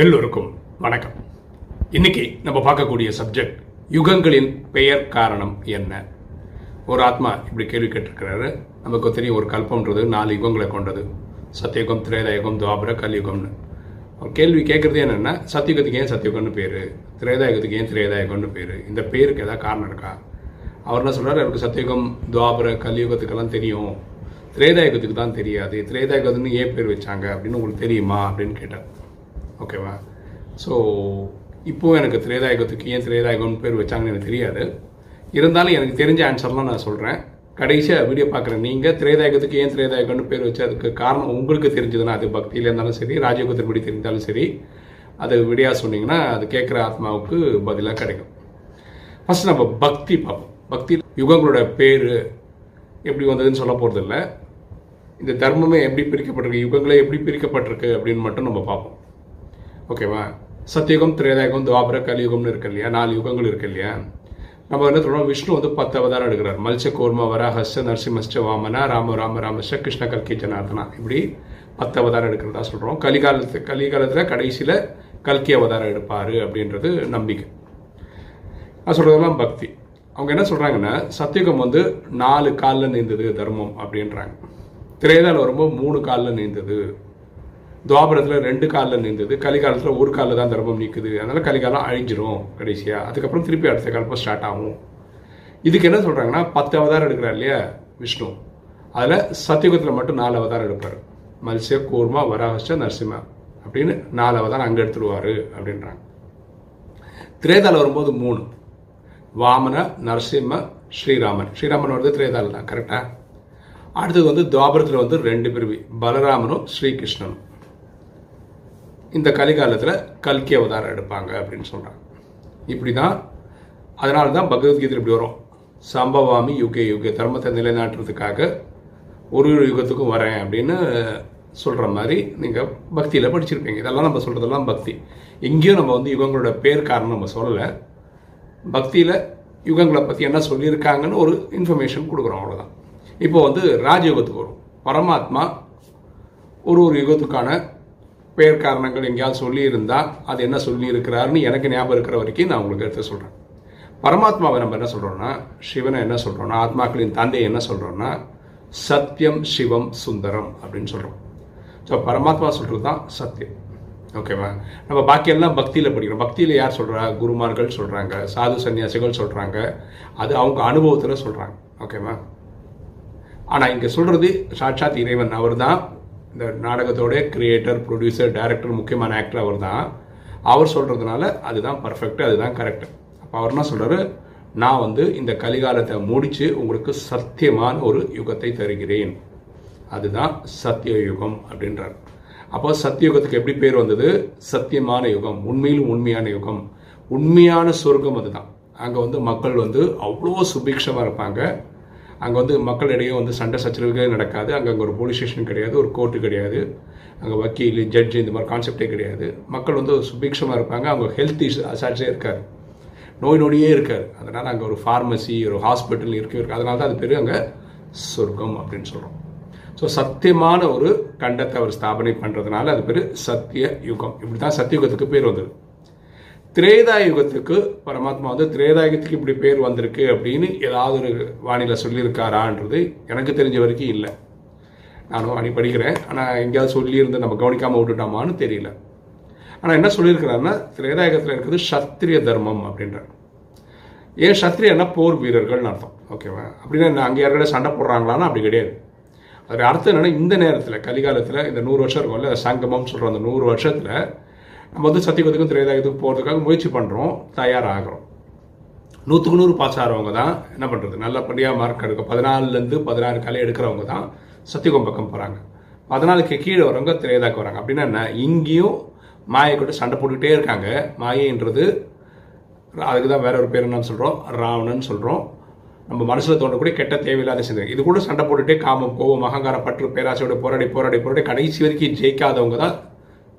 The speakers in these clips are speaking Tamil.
எல்லோருக்கும் வணக்கம். இன்னைக்கு நம்ம பார்க்கக்கூடிய சப்ஜெக்ட் யுகங்களின் பெயர் காரணம் என்ன? ஒரு ஆத்மா இப்படி கேள்வி கேட்டிருக்கிறாரு. நமக்கு தெரியும் ஒரு கல்பம்ன்றது நாலு யுகங்களை கொண்டது. சத்தியுகம் திரேதாயுகம் துவாபர கலியுகம்னு. அவர் கேள்வி கேட்குறது என்னென்னா சத்தியுகத்துக்கு ஏன் சத்தியுகம்னு பேர்? திரேதாயுகத்துக்கு ஏன் திரேதாயுகம்னு பேர்? இந்த பேருக்கு ஏதாவது காரணம் இருக்கா? அவர் என்ன சொல்கிறார் அவருக்கு சத்தியுகம் துவாபர கலியுகத்துக்கெல்லாம் தெரியும். திரேதாயுகத்துக்கு தான் தெரியாது. திரேதாயுகத்துன்னு ஏன் பேர் வச்சாங்க அப்படின்னு உங்களுக்கு தெரியுமா அப்படின்னு கேட்டார். ஓகேவா ஸோ இப்போ எனக்கு திரேதாயகத்துக்கு ஏன் திரேதாயகம்னு பேர் வச்சாங்கன்னு எனக்கு தெரியாது. இருந்தாலும் எனக்கு தெரிஞ்ச ஆன்சர்லாம் நான் சொல்கிறேன் கடைசியாக வீடியோ பார்க்குற நீங்கள் திரேதாயகத்துக்கு ஏன் திரேதாயகம்னு பேர் வச்சு அதுக்கு காரணம் உங்களுக்கு தெரிஞ்சதுன்னா அது பக்தியில் இருந்தாலும் சரி ராஜயோகத்தின்படி தெரிந்தாலும் சரி அது விடியா சொன்னீங்கன்னா அது கேட்குற ஆத்மாவுக்கு பதிலாக கிடைக்கும். ஃபஸ்ட் நம்ம பக்தி பார்ப்போம். பக்தி யுகங்களோட பேர் எப்படி வந்ததுன்னு சொல்ல போகிறதில்ல இந்த தர்மமே எப்படி பிரிக்கப்பட்டிருக்கு யுகங்களே எப்படி பிரிக்கப்பட்டிருக்கு அப்படின்னு மட்டும் நம்ம பார்ப்போம். ஓகேவா சத்தியுகம் திரேதாயுகம் துவாபர கலியுகம்னு இருக்கு இல்லையா? நாலு யுகங்கள் இருக்கு இல்லையா? நம்ம என்ன சொல்றோம்? விஷ்ணு வந்து பத்து அவதாரம் எடுக்கிறார். மல்ச கூர்ம வராஹஸ்ய நரசிம்மஸ்ட வாமனா ராம ராம ராமஸ்ட கிருஷ்ண கல்கி ஜனார்தனா இப்படி பத்து அவதாரம் எடுக்கிறதா சொல்றோம். கலிகாலத்து கலிகாலத்துல கடைசியில கல்கி அவதாரம் எடுப்பாரு அப்படின்றது நம்பிக்கை. நான் சொல்றதெல்லாம் பக்தி. அவங்க என்ன சொல்றாங்கன்னா சத்தியுகம் வந்து நாலு காலில் நீந்தது தர்மம் அப்படின்றாங்க. திரேதால வரும்போது மூணு காலில் நீந்தது. துவாபரத்தில் ரெண்டு காலில் நின்றுது கலிகாலத்தில் ஒரு காலில் தான் தர்மம் நிற்குது அதனால் கலிகாலம் அழிஞ்சிரும் கடைசியாக அதுக்கப்புறம் திருப்பி அடுத்த காலப்போ ஸ்டார்ட் ஆகும். இதுக்கு என்ன சொல்கிறாங்கன்னா பத்து அவதாரம் எடுக்கிறார் இல்லையா விஷ்ணு. அதில் சத்தியுகத்தில் மட்டும் நாலு அவதாரம் எடுப்பார். மல்சிய கூர்மா வராஹஸ்ட நரசிம்ம அப்படின்னு நாலு அவதாரம் அங்கே எடுத்துடுவார் அப்படின்றாங்க. திரேதால வரும்போது மூணு. வாமன நரசிம்ம ஸ்ரீராமன். ஸ்ரீராமன் வருது திரேதால தான் கரெக்டாக அடுத்தது வந்து துவாபரத்தில் வந்து ரெண்டு பிரிவு. பலராமனும் ஸ்ரீகிருஷ்ணனும். இந்த கலிகாலத்தில் கல்கி அவதாரம் எடுப்பாங்க அப்படின்னு சொல்கிறாங்க இப்படி தான் அதனால தான் பகவத்கீதையில் இப்படி வரும். சம்பவாமி யுகே யுகே தர்மத்தை நிலைநாட்டுறதுக்காக ஒரு ஒரு யுகத்துக்கும் வரேன் அப்படின்னு சொல்கிற மாதிரி நீங்கள் பக்தியில் படிச்சிருப்பீங்க. இதெல்லாம் நம்ம சொல்கிறதெல்லாம் பக்தி. எங்கேயும் நம்ம வந்து யுகங்களோட பேர் காரணம் நம்ம சொல்லலை. பக்தியில் யுகங்களை பற்றி என்ன சொல்லியிருக்காங்கன்னு ஒரு இன்ஃபர்மேஷன் கொடுக்குறோம் அவ்வளோதான் இப்போ வந்து ராஜயுகத்துக்கு வரும். பரமாத்மா ஒரு ஒரு யுகத்துக்கான பெயர் காரணங்கள் எங்கேயாவது சொல்லியிருந்தா அது என்ன சொல்லியிருக்கிறாருன்னு எனக்கு ஞாபகம் இருக்கிற வரைக்கும் நான் உங்களுக்கு எடுத்து சொல்கிறேன் பரமாத்மாவை நம்ம என்ன சொல்கிறோன்னா சிவனை என்ன சொல்கிறோன்னா ஆத்மாக்களின் தந்தையை என்ன சொல்கிறோன்னா சத்தியம் சிவம் சுந்தரம் அப்படின்னு சொல்கிறோம் ஸோ பரமாத்மா சொல்கிறது தான் சத்தியம் ஓகேவா நம்ம பாக்கியெல்லாம் பக்தியில் படிக்கிறோம். பக்தியில் யார் சொல்கிறா குருமார்கள் சொல்கிறாங்க சாது சன்னியாசிகள் சொல்கிறாங்க அது அவங்க அனுபவத்தில் சொல்கிறாங்க ஓகேவா ஆனால் இங்கே சொல்கிறது சாட்சாத் இறைவன் அவர் தான் இந்த நாடகத்தோடைய கிரியேட்டர் ப்ரொடியூசர் டைரக்டர் முக்கியமான ஆக்டர் அவர் தான் அவர் சொல்கிறதுனால அதுதான் பர்ஃபெக்ட் அதுதான் கரெக்ட் அப்போ அவர் என்ன சொல்கிறாரு நான் வந்து இந்த கலிகாலத்தை முடித்து உங்களுக்கு சத்தியமான ஒரு யுகத்தை தருகிறேன். அதுதான் சத்திய யுகம் அப்படின்றார். அப்போ சத்தியுகத்துக்கு எப்படி பேர் வந்தது? சத்தியமான யுகம் உண்மையிலும் உண்மையான யுகம். உண்மையான சொர்க்கம் அதுதான். அங்கே வந்து மக்கள் வந்து அவ்வளோ சுபிக்ஷமாக இருப்பாங்க. அங்கே வந்து மக்களிடையே வந்து சண்டை சச்சரவுகளே நடக்காது. அங்கே அங்கே ஒரு போலீஸ் ஸ்டேஷன் கிடையாது ஒரு கோர்ட்டு கிடையாது. அங்கே வக்கீல் ஜட்ஜு இந்த மாதிரி கான்செப்டே கிடையாது. மக்கள் வந்து சுபிக்ஷமாக இருப்பாங்க. அவங்க ஹெல்த் இஷ்யூ அசாட்ஸே இருக்காது. நோய் நொடியே இருக்கார் அதனால் அங்கே ஒரு ஃபார்மசி ஒரு ஹாஸ்பிட்டல் இருக்கே இருக்குது. அதனால தான் அது பேர் அங்கே சொர்க்கம் அப்படின்னு சொல்கிறோம் ஸோ சத்தியமான ஒரு கண்டத்தை அவர் ஸ்தாபனை பண்ணுறதுனால அது பேர் சத்திய யுகம். இப்படி தான் சத்தியுகத்துக்கு பேர் வந்தது. திரேதா யுகத்துக்கு பரமாத்மா வந்து திரேதாயுகத்துக்கு இப்படி பேர் வந்திருக்கு அப்படின்னு ஏதாவது ஒரு வானிலை சொல்லியிருக்காரான்றது எனக்கு தெரிஞ்ச வரைக்கும் இல்லை. நானும் வாணி படிக்கிறேன். ஆனால் எங்கேயாவது சொல்லியிருந்து நம்ம கவனிக்காமல் விட்டுட்டோமான்னு தெரியல. ஆனால் என்ன சொல்லியிருக்கிறாருன்னா திரேதாயுகத்தில் இருக்கிறது சத்திரிய தர்மம் அப்படின்றார். ஏன் சத்திரியன்னா போர் வீரர்கள்னு அர்த்தம். ஓகேவா? அப்படின்னா அங்கே யாருக்கிட்ட சண்டை போடுறாங்களான்னு அப்படி கிடையாது. அதோட அர்த்தம் என்னென்னா இந்த நேரத்தில் கலிகாலத்தில் இந்த நூறு வருஷம் இருக்கும்ல சங்கமம் சொல்கிற அந்த நூறு வருஷத்தில் நம்ம வந்து சத்தியகுதிக்கும் திரையதாயத்துக்கும் போகிறதுக்காக முயற்சி பண்ணுறோம் தயாராகிறோம். நூற்றுக்கு நூறு பாஸ் ஆகிறவங்க தான் என்ன பண்ணுறது நல்லபடியாக மார்க் எடுக்க பதினாலுலேருந்து பதினாறு கலை எடுக்கிறவங்க தான் சத்தியகம் பக்கம் போகிறாங்க பதினாலுக்கு கீழே வரவங்க திரையதாக்கு வராங்க. அப்படின்னா என்ன? இங்கேயும் மாயை கூட சண்டை போட்டுக்கிட்டே இருக்காங்க. மாயைன்றது அதுக்கு தான் வேற ஒரு பேர் என்னன்னு சொல்கிறோம் ராவணன் சொல்கிறோம் நம்ம மனசில் தோன்றக்கூடிய கெட்ட தேவையில்லாத சிந்தனை. இது கூட சண்டை போட்டுகிட்டே காமம் கோபம் அகங்காரம் பற்று பேராசையோட போராடி போராடி போராடி கடைசி வரைக்கும் ஜெயிக்காதவங்க தான்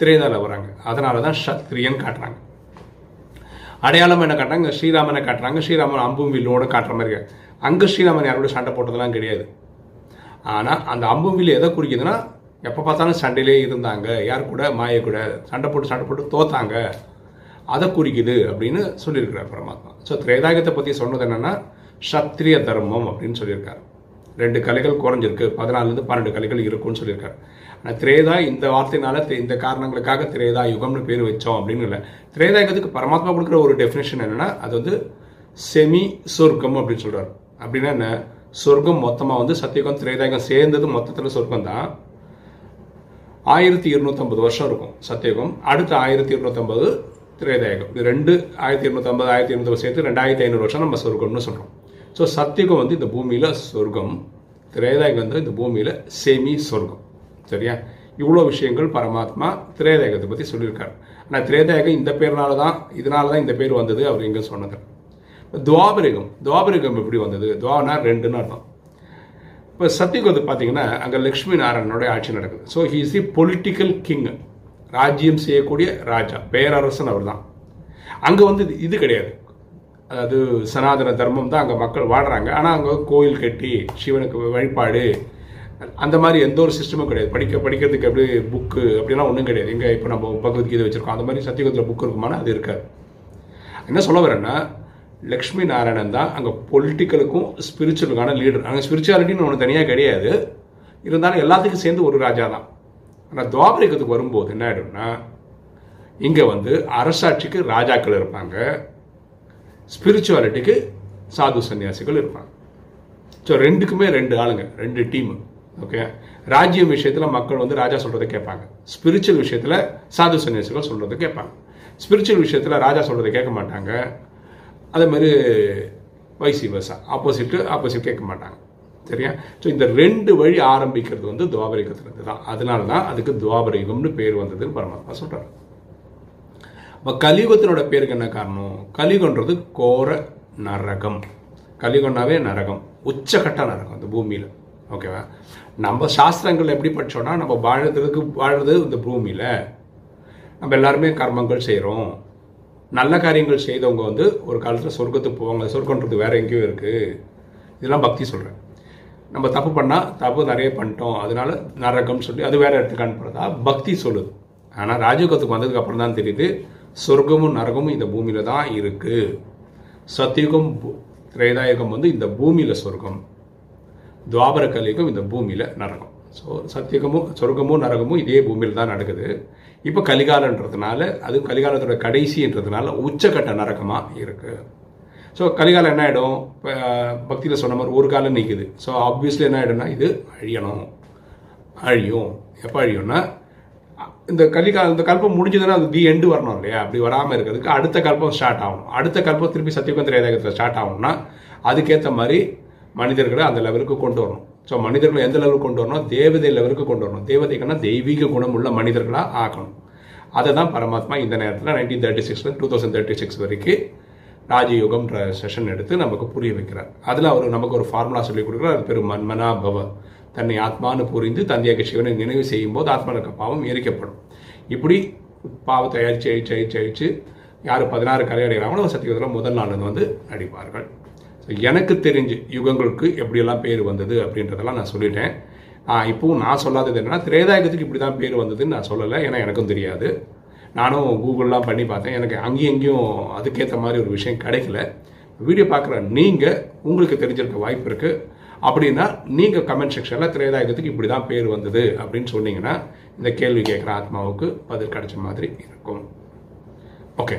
திரேதாவில் வராங்க. அதனால தான் சத்ரியன் காட்டுறாங்க. அடையாளம் என்ன காட்டுறாங்க? ஸ்ரீராமனை காட்டுறாங்க. ஸ்ரீராமன் அம்பும் வில்லோட காட்டுற மாதிரி அங்கே ஸ்ரீராமன் யாரோட சண்டை போட்டதெல்லாம் கிடையாது. ஆனால் அந்த அம்பும் வில்லு எதை குறிக்குதுன்னா எப்போ பார்த்தாலும் சண்டையிலே இருந்தாங்க. யார் கூட? மாய கூட. சண்டை போட்டு சண்டை போட்டு தோத்தாங்க. அதை குறிக்குது அப்படின்னு சொல்லியிருக்கிறார் பரமாத்மா. ஸோ திரேதாகத்தை பற்றி சொன்னது என்னன்னா சத்திரிய தர்மம் அப்படின்னு சொல்லியிருக்காரு. ரெண்டு கலைகள் குறைஞ்சிருக்கு. பதினாலுலேருந்து பன்னெண்டு கலைகள் இருக்கும்னு சொல்லியிருக்காரு. ஆனால் திரேதா இந்த வார்த்தையினால இந்த காரணங்களுக்காக திரேதா யுகம்னு பேர் வச்சோம் அப்படின்னு இல்லை. திரேதாயுகத்துக்கு பரமாத்மா கொடுக்குற ஒரு டெஃபினேஷன் என்னன்னா அது வந்து செமி சொர்க்கம் அப்படின்னு சொல்கிறார் அப்படின்னா என்ன? சொர்க்கம் மொத்தமாக வந்து சத்தியகம் திரேதாயுகம் சேர்ந்தது மொத்தத்தில் சொர்க்கம் தான். ஆயிரத்தி இருநூத்தம்பது வருஷம் இருக்கும் சத்தியுகம் அடுத்த ஆயிரத்தி இருநூத்தம்பது திரேதாயகம். இது ரெண்டு ஆயிரத்தி இருநூத்தம்பது ஆயிரத்தி இருநூத்தம்பது சேர்த்து ரெண்டாயிரத்தி ஐநூறு வருஷம் நம்ம சொர்க்கம்னு சொல்கிறோம் ஸோ சத்தியகம் வந்து இந்த பூமியில் சொர்க்கம் திரேதாயகம் வந்து இந்த பூமியில் செமி சொர்க்கம் சரியா? இவ்வளோ விஷயங்கள் பரமாத்மா திரேதாயகத்தை பற்றி சொல்லியிருக்காரு. ஆனால் திரேதாயகம் இந்த பேர்னால தான் இதனால தான் இந்த பேர் வந்தது அவர் எங்கே சொன்னது. துவாபரிகம் துவாபரிகம் எப்படி வந்தது? துவானா ரெண்டுன்னு அர்த்தம். இப்போ சத்தியகுது பார்த்தீங்கன்னா அங்கே லக்ஷ்மி நாராயணனோட ஆட்சி நடக்குது. So he is the political king ராஜ்யம் செய்யக்கூடிய ராஜா பேரரசன் அவர் தான் அங்கே வந்து இது- இது கிடையாது. அதாவது சனாதன தர்மம் தான் அங்கே மக்கள் வாழ்கிறாங்க ஆனால் அங்கே கோயில் கட்டி சிவனுக்கு வழிபாடு அந்த மாதிரி எந்த ஒரு சிஸ்டமும் கிடையாது. படிக்க படிக்கிறதுக்கு எப்படி புக்கு அப்படிலாம் ஒன்றும் கிடையாது. எங்கே இப்போ நம்ம பகவத்கீதை வச்சுருக்கோம். அந்த மாதிரி சத்தியகுதத்தில் புக் இருக்குமானா அது இருக்காது. என்ன சொல்ல வரேன்னா லக்ஷ்மி நாராயணன் தான் அங்கே பொலிட்டிக்கலுக்கும் ஸ்பிரிச்சுவலுக்கான லீடர் அங்கே ஸ்பிரிச்சுவாலிட்டின்னு ஒன்று தனியாக கிடையாது. இருந்தாலும் எல்லாத்துக்கும் சேர்ந்து ஒரு ராஜா தான். ஆனால் துவாபரிகத்துக்கு வரும்போது என்ன ஆகிடும்னா இங்கே வந்து அரசாட்சிக்கு ராஜாக்கள் இருப்பாங்க. ஸ்பிரிச்சுவாலிட்டிக்கு சாது சன்னியாசிகள் இருப்பாங்க. ஸோ ரெண்டுக்குமே ரெண்டு ஆளுங்க. ரெண்டு டீமு ஓகே ராஜ்யம் விஷயத்தில் மக்கள் வந்து ராஜா சொல்கிறத கேட்பாங்க. ஸ்பிரிச்சுவல் விஷயத்தில் சாது சன்னியாசிகள் சொல்கிறத கேட்பாங்க. ஸ்பிரிச்சுவல் விஷயத்தில் ராஜா சொல்கிறத கேட்க மாட்டாங்க. அதே மாதிரி வைசி வசா ஆப்போசிட்டு ஆப்போசிட் கேட்க மாட்டாங்க. சரியா? ஸோ இந்த ரெண்டு வழி ஆரம்பிக்கிறது வந்து துவாபரிகத்திலிருந்து தான் அதனால தான் அதுக்கு துவாபரிகம்னு பேர் வந்ததுன்னு பரமாத்மா சொல்கிறார் இப்போ கலியுகத்தினோட பேருக்கு என்ன காரணம்? கலியுகன்றது கோர நரகம். கலியுகம்னாவே நரகம். உச்சக்கட்ட நரகம் இந்த பூமியில். ஓகேவா? நம்ம சாஸ்திரங்கள் எப்படி படிச்சோம்னா நம்ம வாழறதுக்கு வாழுறது இந்த பூமியில். நம்ம எல்லாருமே கர்மங்கள் செய்கிறோம் நல்ல காரியங்கள் செய்தவங்க வந்து ஒரு காலத்தில் சொர்க்கத்துக்கு போவாங்க. சொர்க்கன்றது வேற எங்கேயோ இருக்குது இதெல்லாம் பக்தி சொல்கிறேன் நம்ம தப்பு பண்ணால் தப்பு நிறைய பண்ணிட்டோம். அதனால நரகம்னு சொல்லி அது வேற இடத்துக்கு அனுப்புறதா? பக்தி சொல்லுது. ஆனால் ராஜயோகத்துக்கு வந்ததுக்கு அப்புறம் தான் தெரியுது சொர்க்கமும் நரகமும் இந்த பூமியில் தான் இருக்குது சத்தியுகம் திரேதாயுகம் வந்து இந்த பூமியில் சொர்க்கம். துவாபர கலியுகம் இந்த பூமியில் நரகம் ஸோ சத்தியகமும் சொர்க்கமும் நரகமும் இதே பூமியில் தான் நடக்குது. இப்போ கலிகாலன்றதுனால அது கலிகாலத்தோட கடைசின்றதுனால உச்சக்கட்ட நரகமாக இருக்குது ஸோ கலிகாலம் என்ன ஆகிடும் இப்போ பக்தியில் சொன்ன மாதிரி ஒரு காலம் நிற்குது ஸோ ஆப்வியஸ்லி என்ன ஆகிடும்னா இது அழியணும். அழியும். எப்போ அழியும்னா இந்த கலிகால இந்த கல்பம் முடிஞ்சதுன்னா அது தி எண்டு வரணும் இல்லையா? அப்படி வராமல் இருக்கிறதுக்கு அடுத்த கல்பம் ஸ்டார்ட் ஆகும் அடுத்த கல்பம் திருப்பி சத்தியுகம் திரேதாயகத்தில் ஸ்டார்ட் ஆகும்னா அதுக்கேற்ற மாதிரி மனிதர்களை அந்த லெவலுக்கு கொண்டு வரணும். ஸோ மனிதர்களை எந்த லெவலுக்கு கொண்டு வரணும்? தேவதை லெவலுக்கு கொண்டு வரணும். தேவதைக்குன்னா தெய்வீக குணம் உள்ள மனிதர்களாக ஆக்கணும். அதை தான் பரமாத்மா இந்த நேரத்தில் நைன்டீன் தேர்ட்டி சிக்ஸ்ல டூ தௌசண்ட் தேர்ட்டி சிக்ஸ் வரைக்கும் ராஜயோகம்ன்ற செஷன் எடுத்து நமக்கு புரிய வைக்கிறார். அதில் அவர் நமக்கு ஒரு ஃபார்முலா சொல்லி கொடுக்குறார். அது பேர் மன்மனா பவ. தன்னை ஆத்மானு புரிந்து தந்தையாக சிவனை நினைவு செய்யும் போது ஆத்மாவுக்கு பாவம் எரிக்கப்படும். இப்படி பாவத்தை அழிச்சு அழிச்சு அழிச்சு அழிச்சு யார் பதினாறு கலை அடைகிறாங்களோ சத்தியத்தில் முதல் நாள் வந்து நடிப்பார்கள் ஸோ எனக்கு தெரிஞ்சு யுகங்களுக்கு எப்படியெல்லாம் பேர் வந்தது அப்படின்றதெல்லாம் நான் சொல்லிட்டேன். இப்போவும் நான் சொல்லாதது என்னென்னா திரேதாயுகத்துக்கு இப்படி தான் பேர் வந்ததுன்னு நான் சொல்லலை ஏன்னா எனக்கும் தெரியாது. நானும் கூகுள்லாம் பண்ணி பார்த்தேன். எனக்கு அங்கேயும் இங்கேயும் அதுக்கேற்ற மாதிரி ஒரு விஷயம் கிடைக்கல. வீடியோ பார்க்குற நீங்கள் உங்களுக்கு தெரிஞ்சிருக்க வாய்ப்பு இருக்குது அப்படின்னா நீங்கள் கமெண்ட் செக்ஷனில் திரேதாயுகத்துக்கு இப்படி தான் பேர் வந்தது அப்படின்னு சொன்னீங்கன்னா இந்த கேள்வி கேட்குற ஆத்மாவுக்கு பதில் கிடைச்ச மாதிரி இருக்கும். ஓகே